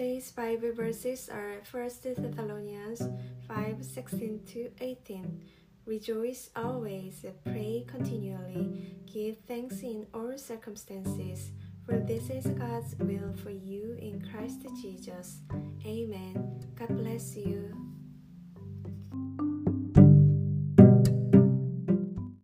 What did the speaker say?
Today's Bible verses are 1 Thessalonians 5 16 to 18. Rejoice always, pray continually, give thanks in all circumstances, for this is God's will for you in Christ Jesus. Amen. God bless you.